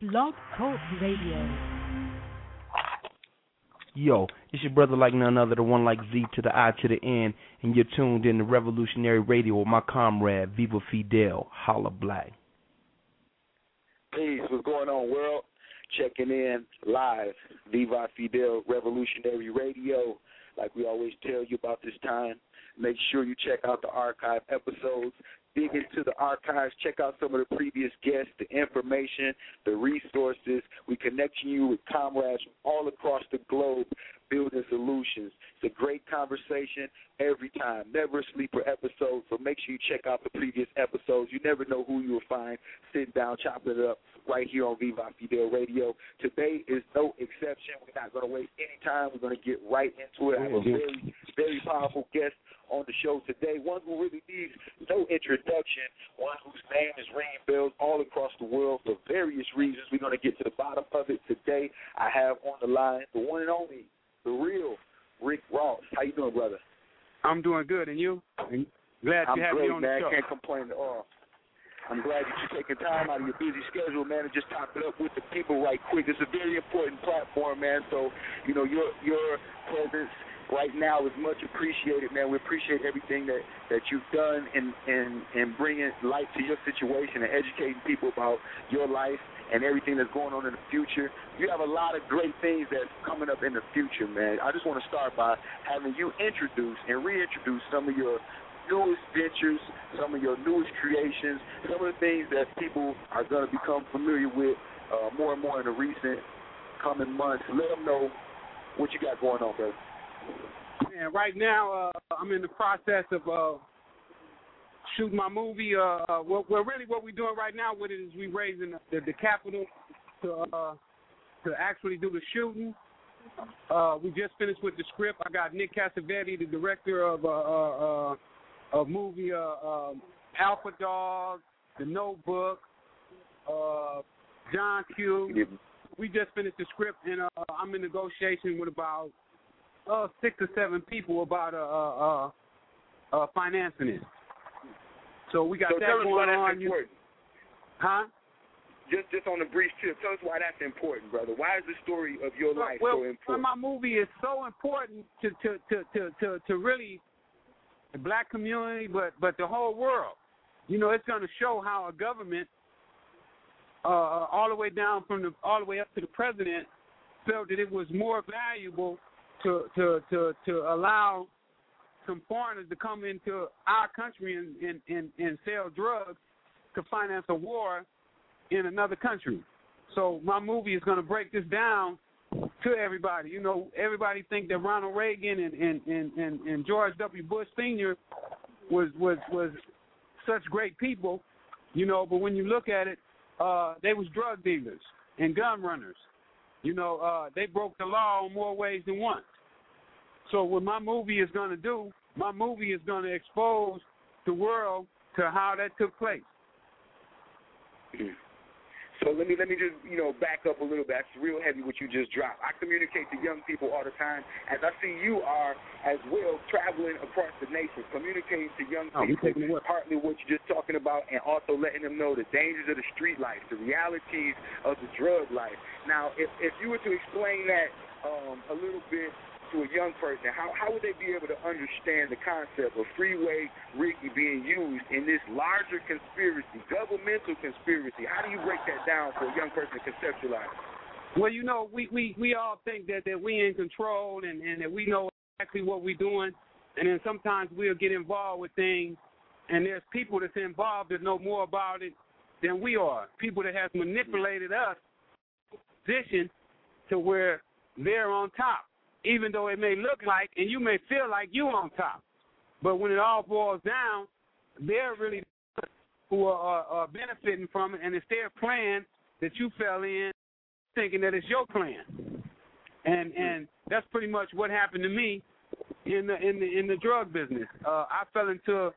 Blog Talk Radio. Yo, it's your brother like none other, the one like Z to the I to the N, and you're tuned in to Revolutionary Radio with my comrade Viva Fidel, Holla Black. Peace, what's going on, world? Checking in live, Viva Fidel Revolutionary Radio. Like we always tell you about this time, make sure you check out the archive episodes dig into the archives, check out some of the previous guests, the information, the resources. We connecting you with comrades from all across the globe building solutions. It's a great conversation every time. Never a sleeper episode, so make sure you check out the previous episodes. You never know who you will find sitting down, chopping it up right here on Viva Fidel Radio. Today is no exception. We're not going to waste any time. We're going to get right into it. I have a very, very powerful guest on the show today, one who really needs no introduction, one whose name is ringing bells all across the world for various reasons. We're going to get to the bottom of it today. I have on the line the one and only, the real Rick Ross. How you doing, brother? I'm doing good, and you? glad I'm to have great, you on man. the show. Can't complain at all. I'm glad that you're taking time out of your busy schedule, man, and just top it up with the people right quick. It's a very important platform, man. So, you know, your your presence right now is much appreciated, man. We appreciate everything that that you've done in in in bringing light to your situation and educating people about your life and everything that's going on in the future. You have a lot of great things that's coming up in the future, man. I just want to start by having you introduce and reintroduce some of your newest ventures, some of your newest creations, some of the things that people are going to become familiar with uh, more and more in the recent coming months. Let them know what you got going on, brother. And right now, uh, I'm in the process of uh, shooting my movie. Uh, uh, well, well, really, what we're doing right now with it is we raising the, the capital to uh, to actually do the shooting. Uh, we just finished with the script. I got Nick Cassavetes, the director of uh, uh, uh, a movie, uh, um, Alpha Dog, The Notebook, uh, John Q. We just finished the script, and uh, I'm in negotiation with about uh, six or seven people about uh, uh, uh, financing it. So we got so that tell us why going that's on. important. Huh? Just just on a brief tip, tell us why that's important, brother. Why is the story of your life well, so important? Well, my movie is so important to to to to to, to really the black community, but but the whole world. You know, it's going to show how a government, uh, all the way down from the all the way up to the president, felt that it was more valuable to to to to allow some foreigners to come into our country and and and, and sell drugs to finance a war in another country. So my movie is going to break this down to everybody. You know, everybody think that Ronald Reagan and and and and, and George W. Bush Sr. was was was such great people, you know. But when you look at it, uh, they was drug dealers and gun runners. You know, uh, they broke the law in more ways than one. So what my movie is going to do, my movie is going to expose the world to how that took place. So let me let me just you know back up a little bit. That's real heavy what you just dropped. I communicate to young people all the time, as I see you are as well traveling across the nation, communicating to young Oh, people taking it what? partly what you're just talking about, and also letting them know the dangers of the street life, the realities of the drug life. Now, if if you were to explain that um, a little bit to a young person, how how would they be able to understand the concept of freeway Ricky being used in this larger conspiracy, governmental conspiracy? How do you break that down for a young person to conceptualize? Well, you know, we we we all think that that we in control and and that we know exactly what we're doing, and then sometimes we'll get involved with things, and there's people that's involved that know more about it than we are. People that have manipulated us position to where they're on top, even though it may look like and you may feel like you on top, but when it all boils down, they're really who are, are, are benefiting from it, and it's their plan that you fell in thinking that it's your plan. And and that's pretty much what happened to me in the in the in the drug business. Uh I fell into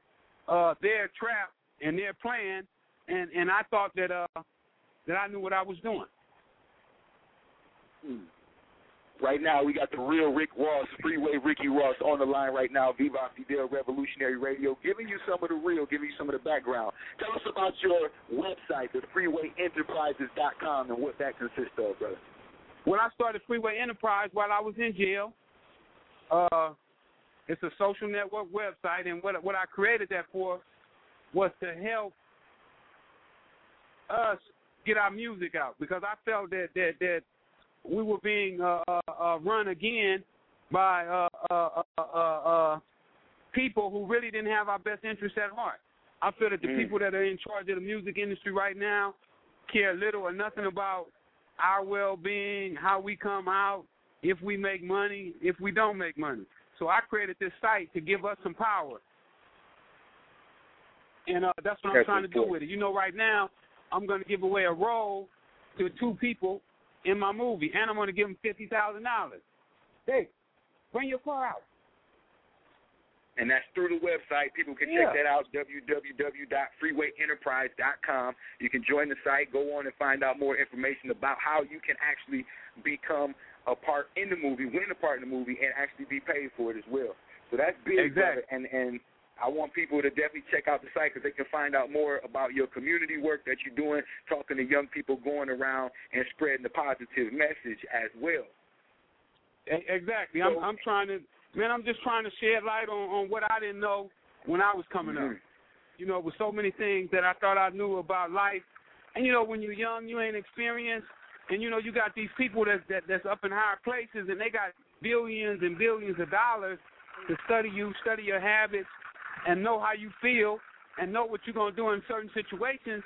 uh their trap and their plan and and I thought that uh that I knew what I was doing. Hmm. Right now, we got the real Rick Ross, Freeway Ricky Ross, on the line right now. Viva Fidel Revolutionary Radio, giving you some of the real, giving you some of the background. Tell us about your website, the FreewayEnterprises.com, and what that consists of, brother. When I started Freeway Enterprise while I was in jail, uh, it's a social network website, and what what I created that for was to help us get our music out because I felt that that that we were being uh, uh, uh, run again by uh, uh, uh, uh, uh, people who really didn't have our best interests at heart. I feel that the Mm. people that are in charge of the music industry right now care little or nothing about our well-being, how we come out, if we make money, if we don't make money. So I created this site to give us some power, and uh, that's what I'm trying to do with it. You know, right now I'm going to give away a role to two people in my movie, and I'm going to give them fifty thousand dollars. Hey, bring your car out. And that's through the website. People can Yeah. check that out, www.freewayenterprise.com. You can join the site, go on and find out more information about how you can actually become a part in the movie, win a part in the movie, and actually be paid for it as well. So that's big, Exactly. brother. And, and I want people to definitely check out the site because they can find out more about your community work that you're doing, talking to young people, going around and spreading the positive message as well. Exactly. So- I'm I'm trying to man, I'm just trying to shed light on on what I didn't know when I was coming up. Mhm. You know, with so many things that I thought I knew about life. And you know, when you're young, you ain't experienced, and you know, you got these people that, that that's up in higher places, and they got billions and billions of dollars to study you, study your habits, and know how you feel, and know what you're gonna do in certain situations,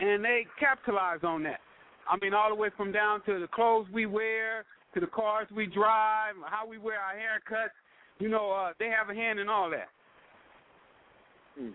and they capitalize on that. I mean, all the way from down to the clothes we wear, to the cars we drive, how we wear our haircuts. You know, uh, they have a hand in all that. Mm.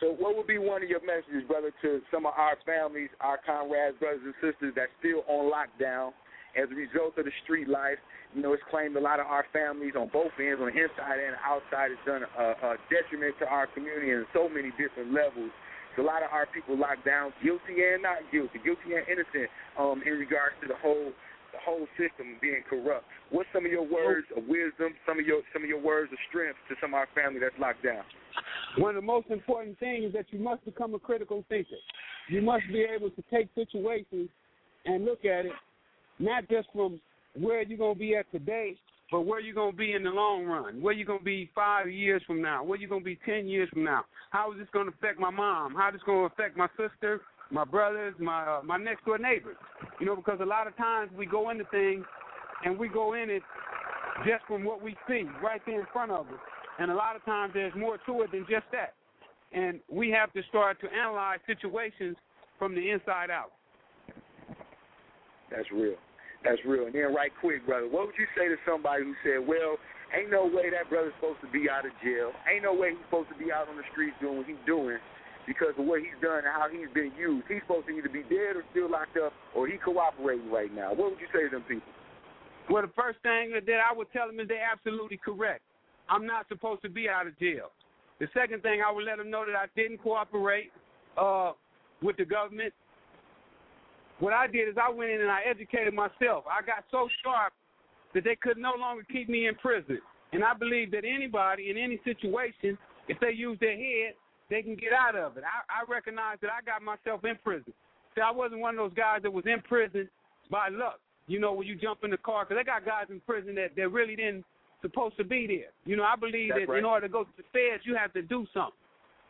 So, what would be one of your messages, brother, to some of our families, our comrades, brothers and sisters that's still on lockdown as a result of the street life? You know, it's claimed a lot of our families on both ends, on the inside and outside, has done a, a detriment to our community in so many different levels. So a lot of our people locked down, guilty and not guilty, guilty and innocent, um, in regards to the whole the whole system being corrupt. What's some of your words of wisdom, some of your some of your words of strength to some of our family that's locked down? One of the most important things is that you must become a critical thinker. You must be able to take situations and look at it not just from where you're going to be at today, but where you're going to be in the long run. Where you're going to be five years from now. Where you're going to be ten years from now. How is this going to affect my mom? How is this going to affect my sister, my brothers, my uh, my next door neighbors? You know, because a lot of times we go into things and we go in it just from what we see right there in front of us. And a lot of times there's more to it than just that. And we have to start to analyze situations from the inside out. That's real. That's real. And then, right quick, brother, what would you say to somebody who said, "Well, ain't no way that brother's supposed to be out of jail. Ain't no way he's supposed to be out on the streets doing what he's doing because of what he's done and how he's been used. He's supposed to either be dead or still locked up, or he cooperating right now." What would you say to them people? Well, the first thing that I would tell them is they're absolutely correct. I'm not supposed to be out of jail. The second thing I would let them know that I didn't cooperate uh, with the government. What I did is I went in and I educated myself. I got so sharp that they could no longer keep me in prison. And I believe that anybody in any situation, if they use their head, they can get out of it. I, I recognize that I got myself in prison. See, I wasn't one of those guys that was in prison by luck. You know, when you jump in the car, because they got guys in prison that, that really didn't supposed to be there. You know, I believe That's that right. in order to go to the feds, you have to do something,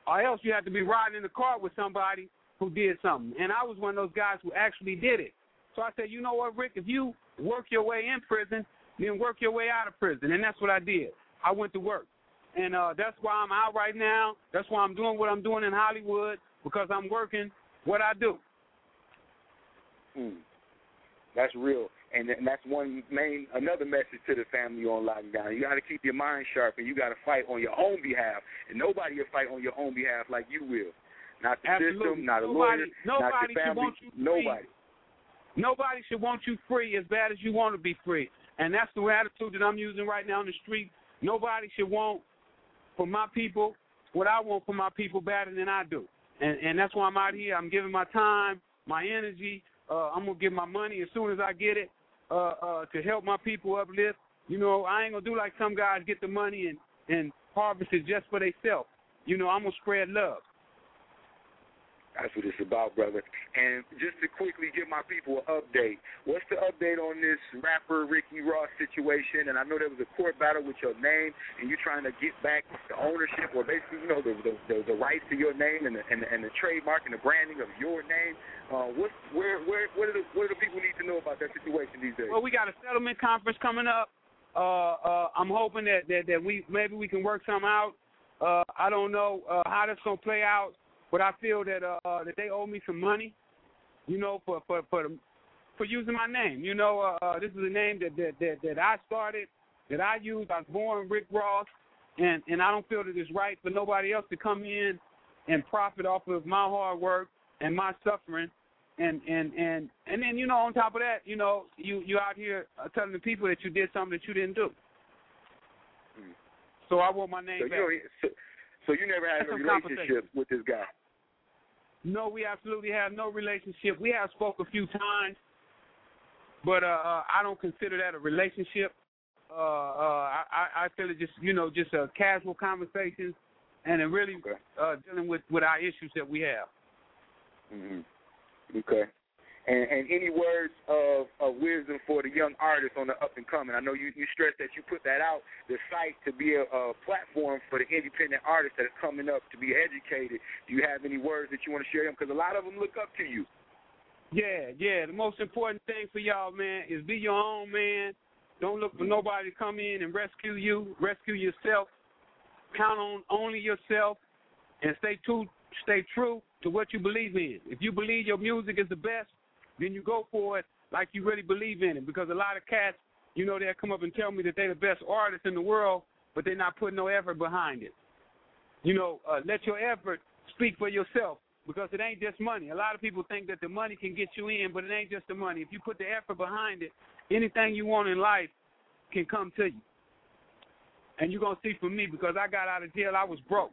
or else you have to be riding in the car with somebody who did something. And I was one of those guys who actually did it. So I said, you know what, Rick, if you work your way in prison, then work your way out of prison, and that's what I did. I went to work, and uh, that's why I'm out right now. That's why I'm doing what I'm doing in Hollywood because I'm working what I do. Hmm. That's real. And, and that's one main another message to the family on lockdown. You got to keep your mind sharp, and you got to fight on your own behalf. And nobody will fight on your own behalf like you will. Not the Absolutely. system, not a Nobody- lawyer, not nobody your should family. want you. Nobody. Nobody should want you free as bad as you want to be free. And that's the attitude that I'm using right now in the street. Nobody should want for my people what I want for my people better than I do. And and that's why I'm out here. I'm giving my time, my energy. Uh, I'm gonna give my money as soon as I get it. uh, uh, to help my people uplift. You know, I ain't gonna do like some guys get the money and and harvest it just for themselves. You know, I'm gonna spread love. That's what it's about, brother. And just to quickly give my people an update, what's the update on this rapper Ricky Ross situation? And I know there was a court battle with your name, and you're trying to get back the ownership, or basically, you know, the the, the, the rights to your name and the, and the and the trademark and the branding of your name. Uh, what where where what do the what do the people need to know about that situation these days? Well, we got a settlement conference coming up. Uh, uh, I'm hoping that, that that we maybe we can work something out. Uh, I don't know uh, how that's gonna play out but I feel that uh, that they owe me some money, you know, for for for for using my name. You know, uh, uh, this is a name that, that that that I started, that I used. I was born Rick Ross, and and I don't feel that it's right for nobody else to come in and profit off of my hard work and my suffering. And and and and then you know on top of that, you know you you out here uh, telling the people that you did something that you didn't do. Hmm. So I want my name so back. You so, so you never had That's a relationship with this guy. No, we absolutely have no relationship. We have spoke a few times, but uh, uh, I don't consider that a relationship. Uh, uh, I, I feel it just you know just a casual conversation, and it really Okay. uh, dealing with with our issues that we have. hmm Okay. And, and any words of, of wisdom for the young artists on the up and coming? I know you, you stressed that you put that out, the site to be a, a platform for the independent artists that are coming up to be educated. Do you have any words that you want to share them? Because a lot of them look up to you. Yeah, yeah. The most important thing for y'all, man, is be your own man. Don't look for mm-hmm. nobody to come in and rescue you. Rescue yourself. Count on only yourself, and stay true. Stay true to what you believe in. If you believe your music is the best, then you go for it like you really believe in it. Because a lot of cats, you know, they'll come up and tell me that they're the best artist in the world, but they're not putting no effort behind it. You know, uh, let your effort speak for yourself because it ain't just money. A lot of people think that the money can get you in, but it ain't just the money. If you put the effort behind it, anything you want in life can come to you. And you're gonna see from me because I got out of jail, I was broke,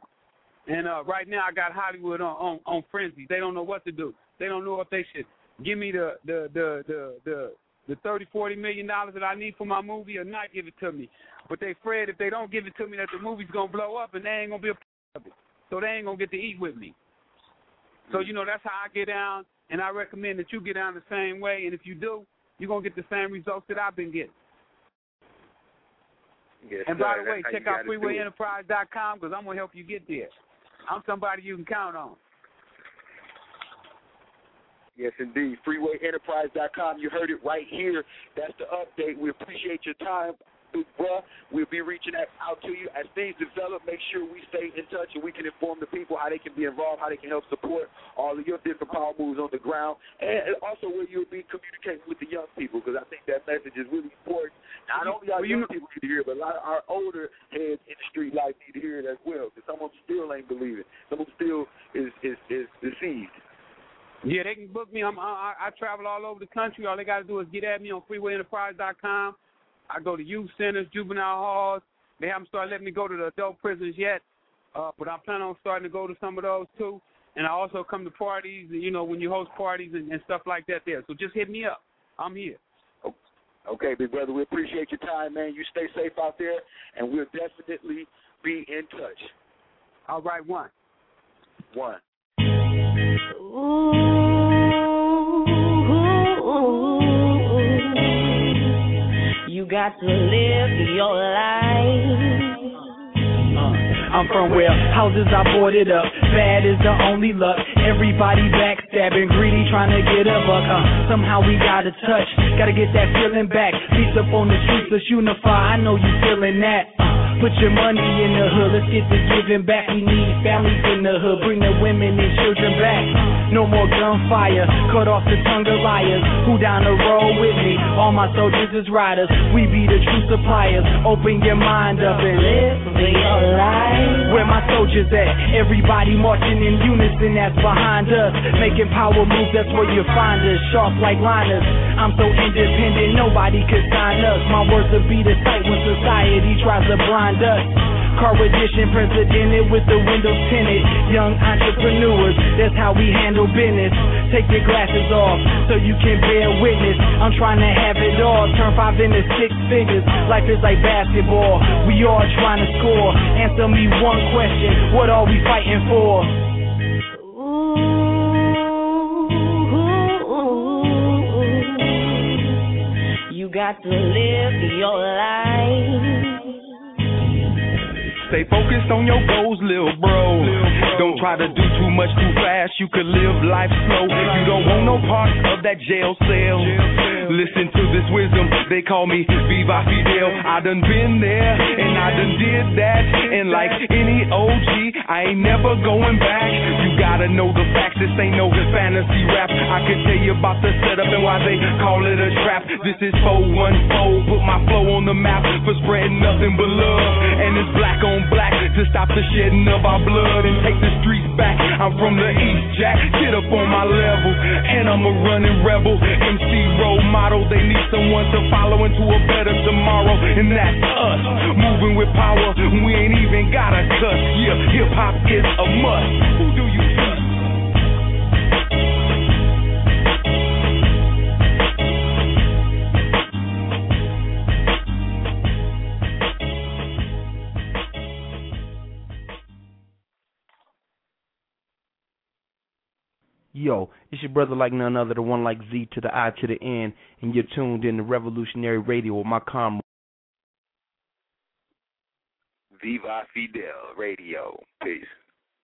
and uh, right now I got Hollywood on, on on frenzy. They don't know what to do. They don't know if they should give me the the the the the, the thirty forty million dollars that I need for my movie or not give it to me. But they afraid if they don't give it to me that the movie's gonna blow up and they ain't gonna be a part of it. So they ain't gonna get to eat with me. So mm. you know that's how I get down, and I recommend that you get down the same way. And if you do, you're gonna get the same results that I've been getting. Yes, And by sir. the way, check out gotta do it. freewayenterprise.com because I'm gonna help you get there. I'm somebody you can count on. Yes, indeed. FreewayEnterprise.com. You heard it right here. That's the update. We appreciate your time, big bruh. We'll be reaching out out to you as things develop. Make sure we stay in touch and we can inform the people how they can be involved, how they can help support all of your different power moves on the ground, and also where you'll be communicating with the young people because I think that message is really important. Not only our Well, you young people need to hear it, but a lot of our older heads in the street life need to hear it as well because some of them still ain't believing. Some of them still is is is deceived. Yeah, they can book me. I'm, I, I travel all over the country. All they got to do is get at me on freewayenterprise.com. I go to youth centers, juvenile halls. They haven't started letting me go to the adult prisons yet, uh, but I'm planning on starting to go to some of those too. And I also come to parties, you know, when you host parties and, and stuff like that there. So just hit me up. I'm here. Okay, big brother, we appreciate your time, man. You stay safe out there, and we'll definitely be in touch. All right, one. One. You got to live your life. I'm from where houses are boarded up. Bad is the only luck. Everybody backstabbing, greedy, trying to get a buck. Uh, somehow we gotta touch, gotta get that feeling back. Peace up on the streets, let's unify. I know you feeling that. Uh, put your money in the hood, let's get to giving back. We need families in the hood, bring the women and children back. No more gunfire, cut off the tongue of liars. Who down the road with me? All my soldiers is riders. We be the true suppliers. Open your mind up and live. Where my soldiers at? Everybody marching in unison, that's behind us. Making power moves, that's where you find us. Sharp like liners. I'm so independent, nobody could sign us. My words will be the sight when society tries to blind us. Car edition, president with the windows tinted. Young entrepreneurs, that's how we handle business. Take your glasses off so you can bear witness. I'm trying to have it all, turn five into six figures. Life is like basketball, we all trying to score. Answer me one question, what are we fighting for? You got to live your life. Stay focused on your goals, little bro. Don't try to do too much too fast. You could live life slow. You don't want no part of that jail cell. Listen to this wisdom. They call me Viva Fidel. I done been there and I done did that. And like any OG, I ain't never going back. You gotta know the facts. This ain't no fantasy rap. I can tell you about the setup and why they call it a trap. This is 414. Put my flow on the map for spreading nothing but love. And it's black on black to stop the shedding of our blood and take the streets back. I'm from the East, Jack. Get up on my level. And I'm a running rebel. MC role model. They need someone to follow into a better tomorrow. And that's us. Moving with power. We ain't even got a cuss. Yeah, hip hop is a must. Your brother like none other, the one like Z to the I to the N, and you're tuned in to Revolutionary Radio with my comrade. Viva Fidel Radio. Peace.